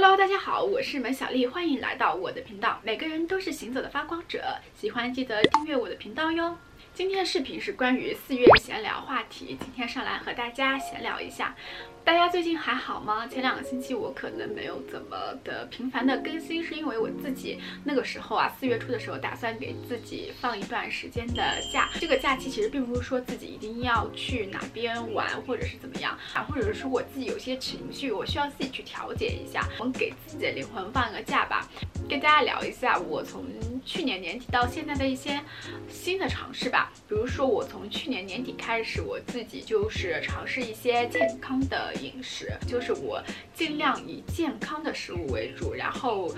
Hello，大家好，我是门小丽，欢迎来到我的频道。每个人都是行走的发光者，喜欢记得订阅我的频道哟。今天的视频是关于四月闲聊话题，今天上来和大家闲聊一下。大家最近还好吗？前两个星期我可能没有怎么的频繁的更新，是因为我自己那个时候啊，四月初的时候打算给自己放一段时间的假。这个假期其实并不是说自己一定要去哪边玩，或者是怎么样啊，或者是说我自己有些情绪，我需要自己去调节一下。我们给自己的灵魂放个假吧，跟大家聊一下我从去年年底到现在的一些新的尝试吧。比如说我从去年年底开始，我自己就是尝试一些健康的。饮食就是我尽量以健康的食物为主，然后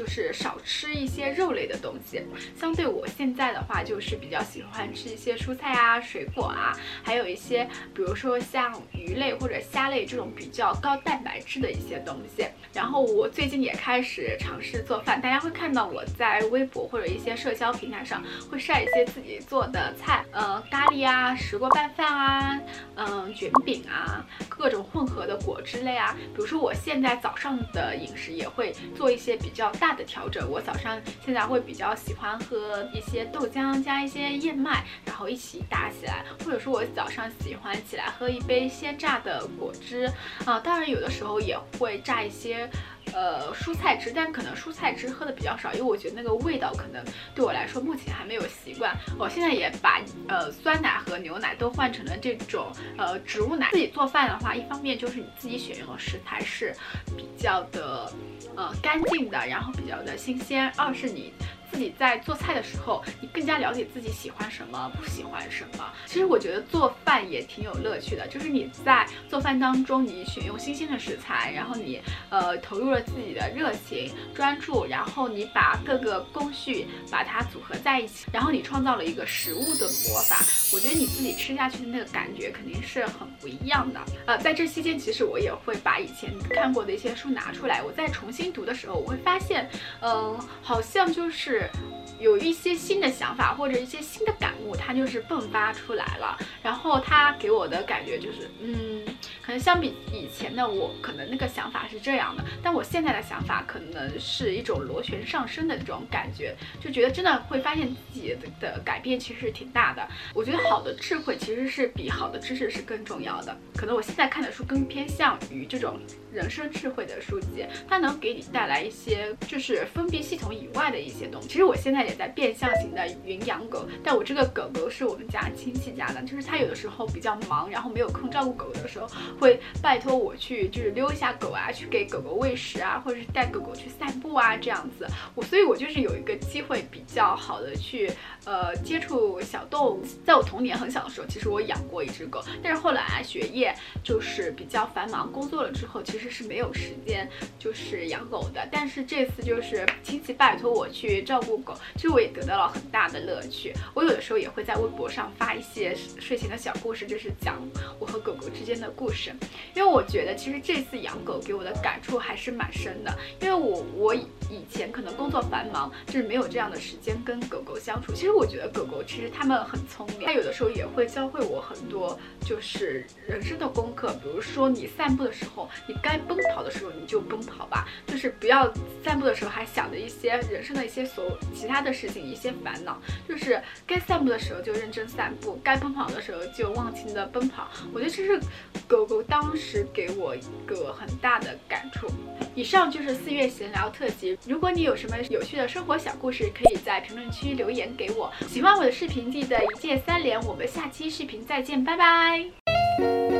就是少吃一些肉类的东西。相对我现在的话，就是比较喜欢吃一些蔬菜啊、水果啊，还有一些比如说像鱼类或者虾类这种比较高蛋白质的一些东西。然后我最近也开始尝试做饭，大家会看到我在微博或者一些社交平台上会晒一些自己做的菜，呃，咖喱啊、石锅拌饭啊、嗯，卷饼啊，各种混合的果汁类啊。比如说我现在早上的饮食也会做一些比较大的调整，我早上现在会比较喜欢喝一些豆浆加一些燕麦，然后一起打起来，或者说我早上喜欢起来喝一杯鲜榨的果汁啊，当然有的时候也会榨一些。呃，蔬菜汁，但可能蔬菜汁喝的比较少，因为我觉得那个味道可能对我来说目前还没有习惯。我现在也把呃酸奶和牛奶都换成了这种呃植物奶。自己做饭的话，一方面就是你自己选用的食材是比较的呃干净的，然后比较的新鲜；二是你。自己在做菜的时候，你更加了解自己喜欢什么，不喜欢什么。其实我觉得做饭也挺有乐趣的，就是你在做饭当中，你选用新鲜的食材，然后你呃投入了自己的热情、专注，然后你把各个工序把它组合在一起，然后你创造了一个食物的魔法。我觉得你自己吃下去的那个感觉肯定是很不一样的。呃，在这期间，其实我也会把以前看过的一些书拿出来，我再重新读的时候，我会发现，嗯，好像就是。有一些新的想法或者一些新的感悟，它就是迸发出来了。然后它给我的感觉就是，嗯，可能相比以前的我，可能那个想法是这样的，但我现在的想法可能是一种螺旋上升的这种感觉，就觉得真的会发现自己的改变其实是挺大的。我觉得好的智慧其实是比好的知识是更重要的。可能我现在看的书更偏向于这种。人生智慧的书籍，它能给你带来一些就是封闭系统以外的一些东西。其实我现在也在变相型的云养狗，但我这个狗狗是我们家亲戚家的，就是他有的时候比较忙，然后没有空照顾狗的时候，会拜托我去就是溜一下狗啊，去给狗狗喂食啊，或者是带狗狗去散步啊这样子。我所以，我就是有一个机会比较好的去呃接触小动物。在我童年很小的时候，其实我养过一只狗，但是后来学业就是比较繁忙，工作了之后，其实是没有时间，就是养狗的。但是这次就是亲戚拜托我去照顾狗，其实我也得到了很大的乐趣。我有的时候也会在微博上发一些睡前的小故事，就是讲我和狗狗之间的故事。因为我觉得其实这次养狗给我的感触还是蛮深的。因为我我以前可能工作繁忙，就是没有这样的时间跟狗狗相处。其实我我觉得狗狗其实它们很聪明，它有的时候也会教会我很多就是人生的功课。比如说你散步的时候，你该。奔跑的时候你就奔跑吧，就是不要散步的时候还想着一些人生的一些所其他的事情，一些烦恼。就是该散步的时候就认真散步，该奔跑的时候就忘情的奔跑。我觉得这是狗狗当时给我一个很大的。以上就是四月闲聊特辑。如果你有什么有趣的生活小故事，可以在评论区留言给我。喜欢我的视频记得一键三连。我们下期视频再见，拜拜。